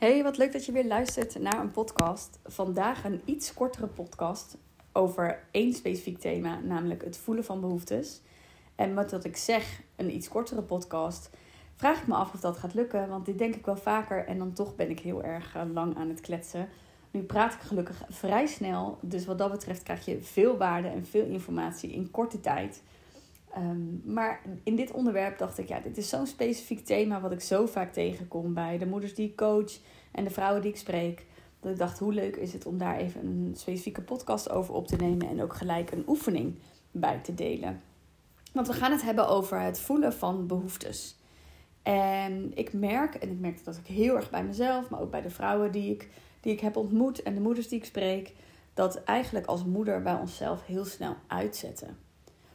Hey, wat leuk dat je weer luistert naar een podcast. Vandaag een iets kortere podcast over één specifiek thema, namelijk het voelen van behoeftes. En met wat ik zeg, een iets kortere podcast, vraag ik me af of dat gaat lukken. Want dit denk ik wel vaker en dan toch ben ik heel erg eh, lang aan het kletsen. Nu praat ik gelukkig vrij snel, dus wat dat betreft krijg je veel waarde en veel informatie in korte tijd. Ehm, maar in dit onderwerp dacht ik, ja, dit is zo'n specifiek thema wat ik zo vaak tegenkom bij de moeders die ik coach en de vrouwen die ik spreek. Dat ik dacht, hoe leuk is het om daar even een specifieke podcast over op te nemen en ook gelijk een oefening bij te delen. Want we gaan het hebben over het voelen van behoeftes. En ik merk, en ik merk dat ook heel erg bij mezelf, maar ook bij de vrouwen die ik, die ik heb ontmoet en de moeders die ik spreek, dat eigenlijk als moeder bij onszelf heel snel uitzetten.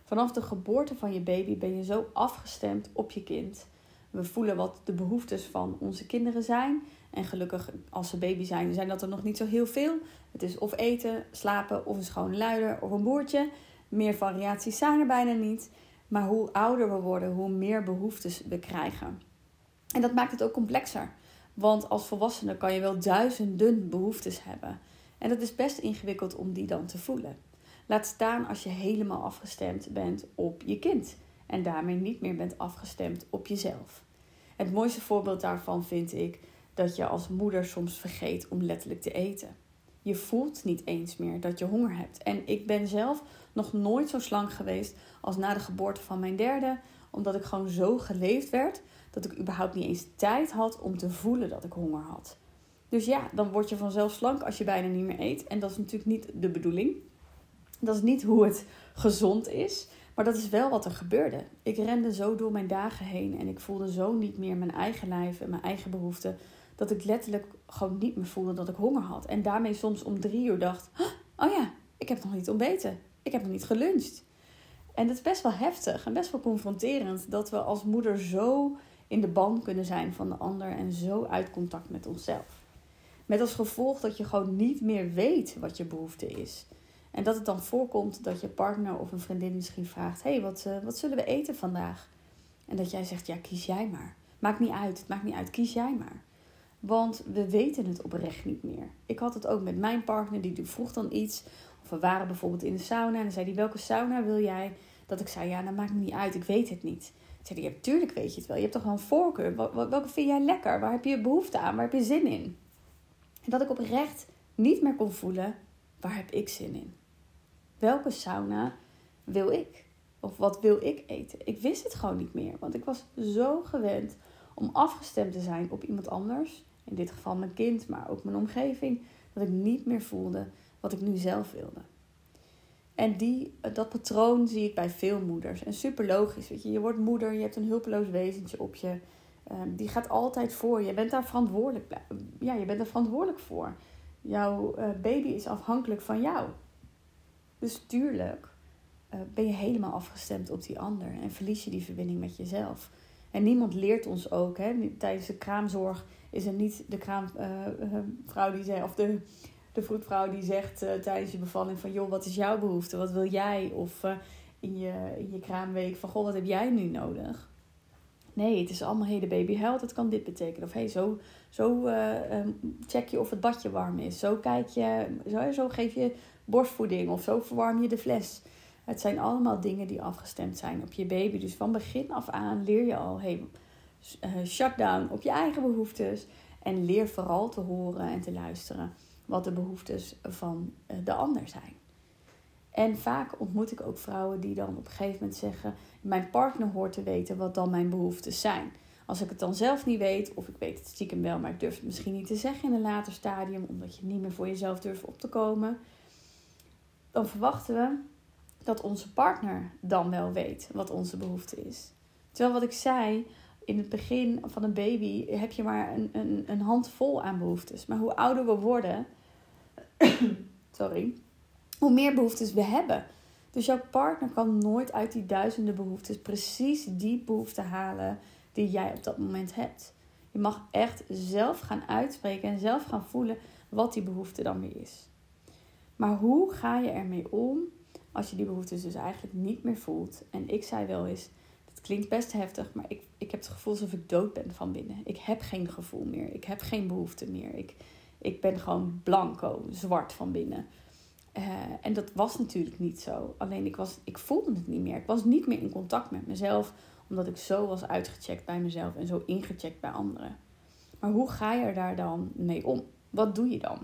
Vanaf de geboorte van je baby ben je zo afgestemd op je kind. We voelen wat de behoeftes van onze kinderen zijn. En gelukkig, als ze baby zijn, zijn dat er nog niet zo heel veel. Het is of eten, slapen, of een schoon luider, of een boertje. Meer variaties zijn er bijna niet. Maar hoe ouder we worden, hoe meer behoeftes we krijgen. En dat maakt het ook complexer. Want als volwassene kan je wel duizenden behoeftes hebben. En dat is best ingewikkeld om die dan te voelen. Laat staan als je helemaal afgestemd bent op je kind en daarmee niet meer bent afgestemd op jezelf. Het mooiste voorbeeld daarvan vind ik dat je als moeder soms vergeet om letterlijk te eten. Je voelt niet eens meer dat je honger hebt. En ik ben zelf nog nooit zo slank geweest als na de geboorte van mijn derde, omdat ik gewoon zo geleefd werd dat ik überhaupt niet eens tijd had om te voelen dat ik honger had. Dus ja, dan word je vanzelf slank als je bijna niet meer eet. En dat is natuurlijk niet de bedoeling. Dat is niet hoe het gezond is. Maar dat is wel wat er gebeurde. Ik rende zo door mijn dagen heen en ik voelde zo niet meer mijn eigen lijf en mijn eigen behoeften. Dat ik letterlijk gewoon niet meer voelde dat ik honger had. En daarmee soms om drie uur dacht: Oh ja, ik heb nog niet ontbeten. Ik heb nog niet geluncht. En dat is best wel heftig en best wel confronterend dat we als moeder zo in de band kunnen zijn van de ander en zo uit contact met onszelf. Met als gevolg dat je gewoon niet meer weet wat je behoefte is. En dat het dan voorkomt dat je partner of een vriendin misschien vraagt: hey, wat, uh, wat zullen we eten vandaag? En dat jij zegt: Ja, kies jij maar. Maakt niet uit, het maakt niet uit, kies jij maar. Want we weten het oprecht niet meer. Ik had het ook met mijn partner, die vroeg dan iets. Of we waren bijvoorbeeld in de sauna en dan zei hij: Welke sauna wil jij? Dat ik zei: Ja, dat maakt niet uit, ik weet het niet. Toen zei Ja, tuurlijk weet je het wel. Je hebt toch een voorkeur? Welke vind jij lekker? Waar heb je behoefte aan? Waar heb je zin in? En dat ik oprecht niet meer kon voelen: Waar heb ik zin in? Welke sauna wil ik? Of wat wil ik eten? Ik wist het gewoon niet meer, want ik was zo gewend om afgestemd te zijn op iemand anders. In dit geval mijn kind, maar ook mijn omgeving. Dat ik niet meer voelde wat ik nu zelf wilde. En die, dat patroon zie ik bij veel moeders. En super logisch. Weet je, je wordt moeder, je hebt een hulpeloos wezentje op je. Ehm, die gaat altijd voor. Je bent daar verantwoordelijk, ja, je bent er verantwoordelijk voor. Jouw uh, baby is afhankelijk van jou. Dus tuurlijk uh, ben je helemaal afgestemd op die ander en verlies je die verbinding met jezelf. En niemand leert ons ook, hè, tijdens de kraamzorg is er niet de kraamvrouw uh, die zegt, of de, de vroedvrouw die zegt tijdens je bevalling van joh, wat is jouw behoefte? Wat wil jij? Of in, je, in je kraamweek van goh, wat heb jij nu nodig? Nee, het is allemaal hey, de baby huilt, het kan dit betekenen. Of hey, zo, zo um, check je of het badje warm is. Zo kijk je, zo, zo geef je borstvoeding of zo verwarm je de fles. Het zijn allemaal dingen die afgestemd zijn op je baby. Dus van begin af aan leer je al, hey, uh, shutdown op je eigen behoeftes. En leer vooral te horen en te luisteren wat de behoeftes van uh, de ander zijn. En vaak ontmoet ik ook vrouwen die dan op een gegeven moment zeggen: Mijn partner hoort te weten wat dan mijn behoeftes zijn. Als ik het dan zelf niet weet, of ik weet het stiekem wel, maar ik durf het misschien niet te zeggen in een later stadium, omdat je niet meer voor jezelf durft op te komen, dan verwachten we dat onze partner dan wel weet wat onze behoefte is. Terwijl wat ik zei, in het begin van een baby heb je maar een, een, een handvol aan behoeftes. Maar hoe ouder we worden, sorry, hoe meer behoeftes we hebben. Dus jouw partner kan nooit uit die duizenden behoeftes precies die behoefte halen die jij op dat moment hebt. Je mag echt zelf gaan uitspreken en zelf gaan voelen wat die behoefte dan weer is. Maar hoe ga je ermee om als je die behoeftes dus eigenlijk niet meer voelt? En ik zei wel eens, het klinkt best heftig, maar ik, ik heb het gevoel alsof ik dood ben van binnen. Ik heb geen gevoel meer. Ik heb geen behoefte meer. Ik, ik ben gewoon blanco, zwart van binnen. Uh, en dat was natuurlijk niet zo. Alleen ik, was, ik voelde het niet meer. Ik was niet meer in contact met mezelf, omdat ik zo was uitgecheckt bij mezelf en zo ingecheckt bij anderen. Maar hoe ga je er daar dan mee om? Wat doe je dan?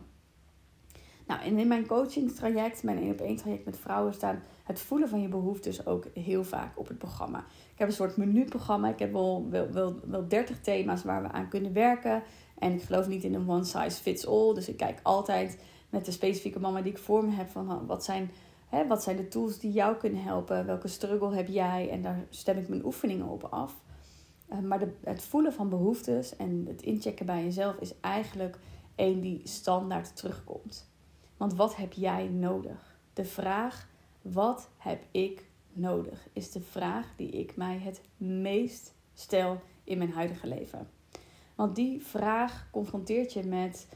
Nou, en in mijn coachingstraject, mijn 1 op 1 traject met vrouwen, staan het voelen van je behoeftes ook heel vaak op het programma. Ik heb een soort menuprogramma. Ik heb wel, wel, wel, wel 30 thema's waar we aan kunnen werken. En ik geloof niet in een one size fits all. Dus ik kijk altijd met de specifieke mama die ik voor me heb van wat zijn, hè, wat zijn de tools die jou kunnen helpen? Welke struggle heb jij? En daar stem ik mijn oefeningen op af. Uh, maar de, het voelen van behoeftes en het inchecken bij jezelf is eigenlijk één die standaard terugkomt. Want wat heb jij nodig? De vraag, wat heb ik nodig? Is de vraag die ik mij het meest stel in mijn huidige leven. Want die vraag confronteert je met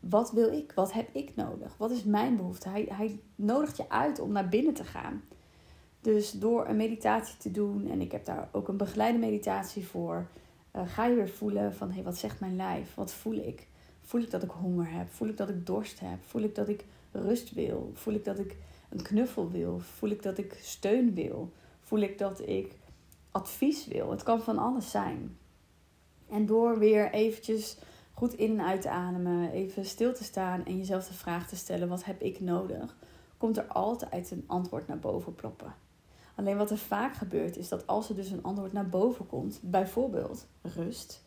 wat wil ik? Wat heb ik nodig? Wat is mijn behoefte? Hij, hij nodigt je uit om naar binnen te gaan. Dus door een meditatie te doen, en ik heb daar ook een begeleide meditatie voor, uh, ga je weer voelen van hé, hey, wat zegt mijn lijf? Wat voel ik? Voel ik dat ik honger heb? Voel ik dat ik dorst heb? Voel ik dat ik rust wil? Voel ik dat ik een knuffel wil? Voel ik dat ik steun wil? Voel ik dat ik advies wil? Het kan van alles zijn. En door weer eventjes goed in en uit te ademen, even stil te staan en jezelf de vraag te stellen: wat heb ik nodig? Komt er altijd een antwoord naar boven ploppen. Alleen wat er vaak gebeurt is dat als er dus een antwoord naar boven komt, bijvoorbeeld rust,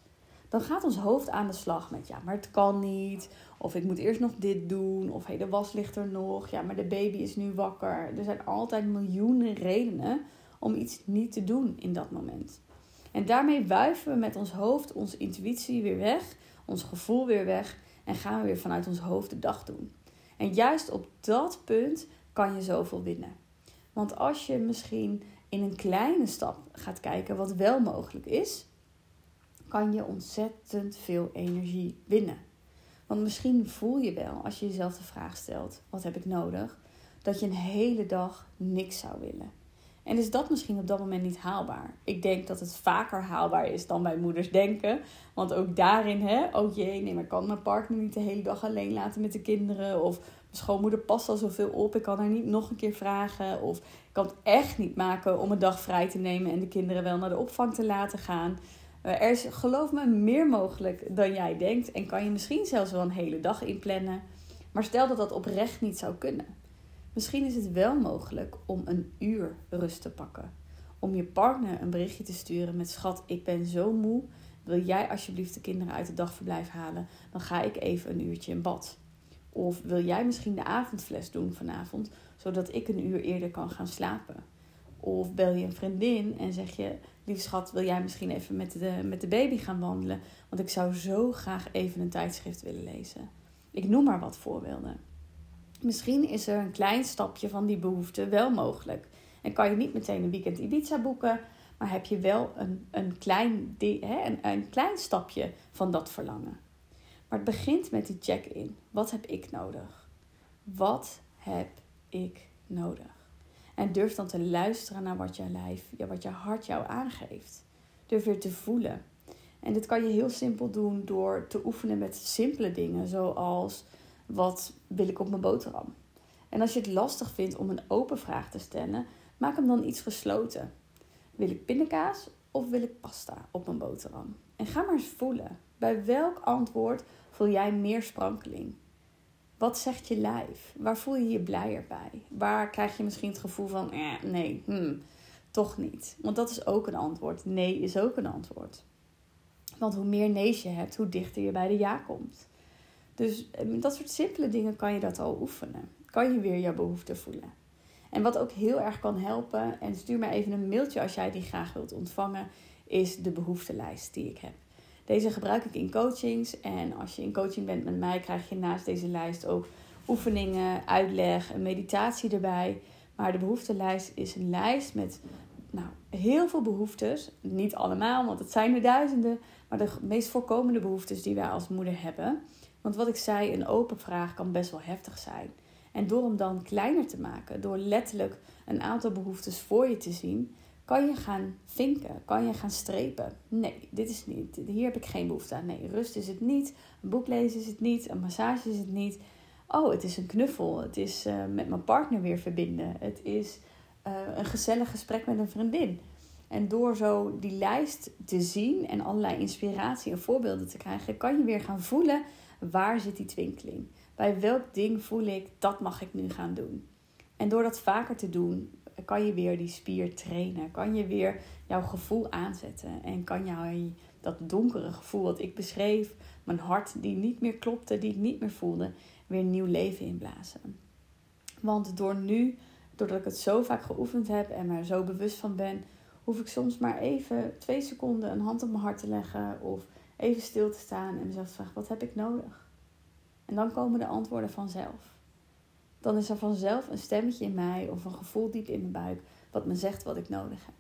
dan gaat ons hoofd aan de slag met ja, maar het kan niet. Of ik moet eerst nog dit doen. Of hey, de was ligt er nog. Ja, maar de baby is nu wakker. Er zijn altijd miljoenen redenen om iets niet te doen in dat moment. En daarmee wuiven we met ons hoofd onze intuïtie weer weg, ons gevoel weer weg en gaan we weer vanuit ons hoofd de dag doen. En juist op dat punt kan je zoveel winnen. Want als je misschien in een kleine stap gaat kijken wat wel mogelijk is, kan je ontzettend veel energie winnen. Want misschien voel je wel, als je jezelf de vraag stelt: wat heb ik nodig? Dat je een hele dag niks zou willen. En is dat misschien op dat moment niet haalbaar? Ik denk dat het vaker haalbaar is dan bij moeders denken. Want ook daarin, hè, oh jee, nee, maar kan mijn partner niet de hele dag alleen laten met de kinderen? Of mijn schoonmoeder past al zoveel op, ik kan haar niet nog een keer vragen. Of ik kan het echt niet maken om een dag vrij te nemen en de kinderen wel naar de opvang te laten gaan. Eh, er is, geloof me, meer mogelijk dan jij denkt. En kan je misschien zelfs wel een hele dag inplannen. Maar stel dat dat oprecht niet zou kunnen. Misschien is het wel mogelijk om een uur rust te pakken. Om je partner een berichtje te sturen met: Schat, ik ben zo moe. Wil jij alsjeblieft de kinderen uit het dagverblijf halen? Dan ga ik even een uurtje in bad. Of wil jij misschien de avondfles doen vanavond, zodat ik een uur eerder kan gaan slapen? Of bel je een vriendin en zeg je: Lieve schat, wil jij misschien even met de, met de baby gaan wandelen? Want ik zou zo graag even een tijdschrift willen lezen. Ik noem maar wat voorbeelden. Misschien is er een klein stapje van die behoefte wel mogelijk. En kan je niet meteen een weekend Ibiza boeken, maar heb je wel een, een, klein, een, een klein stapje van dat verlangen. Maar het begint met die check-in. Wat heb ik nodig? Wat heb ik nodig? En durf dan te luisteren naar wat jouw lijf, wat je hart jou aangeeft. Durf weer te voelen. En dit kan je heel simpel doen door te oefenen met simpele dingen, zoals wat wil ik op mijn boterham? En als je het lastig vindt om een open vraag te stellen, maak hem dan iets gesloten. Wil ik pindakaas of wil ik pasta op mijn boterham? En ga maar eens voelen. Bij welk antwoord voel jij meer sprankeling? Wat zegt je lijf? Waar voel je je blijer bij? Waar krijg je misschien het gevoel van, eh, nee, hmm, toch niet? Want dat is ook een antwoord. Nee is ook een antwoord. Want hoe meer nee's je hebt, hoe dichter je bij de ja komt. Dus eh, met dat soort simpele dingen kan je dat al oefenen. Kan je weer jouw behoefte voelen. En wat ook heel erg kan helpen, en stuur me even een mailtje als jij die graag wilt ontvangen, is de behoeftelijst die ik heb. Deze gebruik ik in coachings. En als je in coaching bent met mij, krijg je naast deze lijst ook oefeningen, uitleg, een meditatie erbij. Maar de behoeftelijst is een lijst met nou, heel veel behoeftes. Niet allemaal, want het zijn er duizenden. Maar de meest voorkomende behoeftes die wij als moeder hebben. Want wat ik zei, een open vraag kan best wel heftig zijn. En door hem dan kleiner te maken, door letterlijk een aantal behoeftes voor je te zien, Kan je gaan vinken? Kan je gaan strepen? Nee, dit is niet. Hier heb ik geen behoefte aan. Nee, rust is het niet. Een boek lezen is het niet. Een massage is het niet. Oh, het is een knuffel. Het is uh, met mijn partner weer verbinden. Het is uh, een gezellig gesprek met een vriendin. En door zo die lijst te zien en allerlei inspiratie en voorbeelden te krijgen, kan je weer gaan voelen waar zit die twinkeling. Bij welk ding voel ik dat mag ik nu gaan doen. En door dat vaker te doen, kan je weer die spier trainen. Kan je weer jouw gevoel aanzetten. En kan jou dat donkere gevoel wat ik beschreef, mijn hart die niet meer klopte, die ik niet meer voelde, weer nieuw leven inblazen. Want door nu, doordat ik het zo vaak geoefend heb en me er zo bewust van ben, hoef ik soms maar even twee seconden een hand op mijn hart te leggen of even stil te staan en mezelf te vragen: wat heb ik nodig? En dan komen de antwoorden vanzelf dan is er vanzelf een stemmetje in mij of een gevoel diep in mijn buik wat me zegt wat ik nodig heb.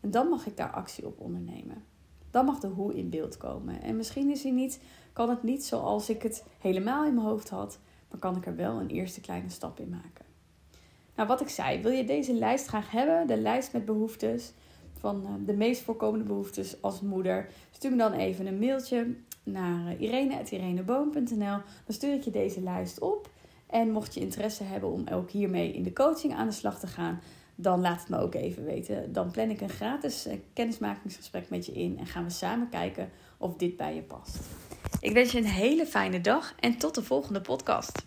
En dan mag ik daar actie op ondernemen. Dan mag de hoe in beeld komen. En misschien is hij niet, kan het niet zoals ik het helemaal in mijn hoofd had, maar kan ik er wel een eerste kleine stap in maken. Nou, wat ik zei, wil je deze lijst graag hebben? De lijst met behoeftes van eh, de meest voorkomende behoeftes als moeder. Stuur me dan even een mailtje naar eh, irene.ireneboom.nl. Dan stuur ik je deze lijst op. En mocht je interesse hebben om ook hiermee in de coaching aan de slag te gaan, dan laat het me ook even weten. Dan plan ik een gratis eh, kennismakingsgesprek met je in en gaan we samen kijken of dit bij je past. Ik wens je een hele fijne dag en tot de volgende podcast.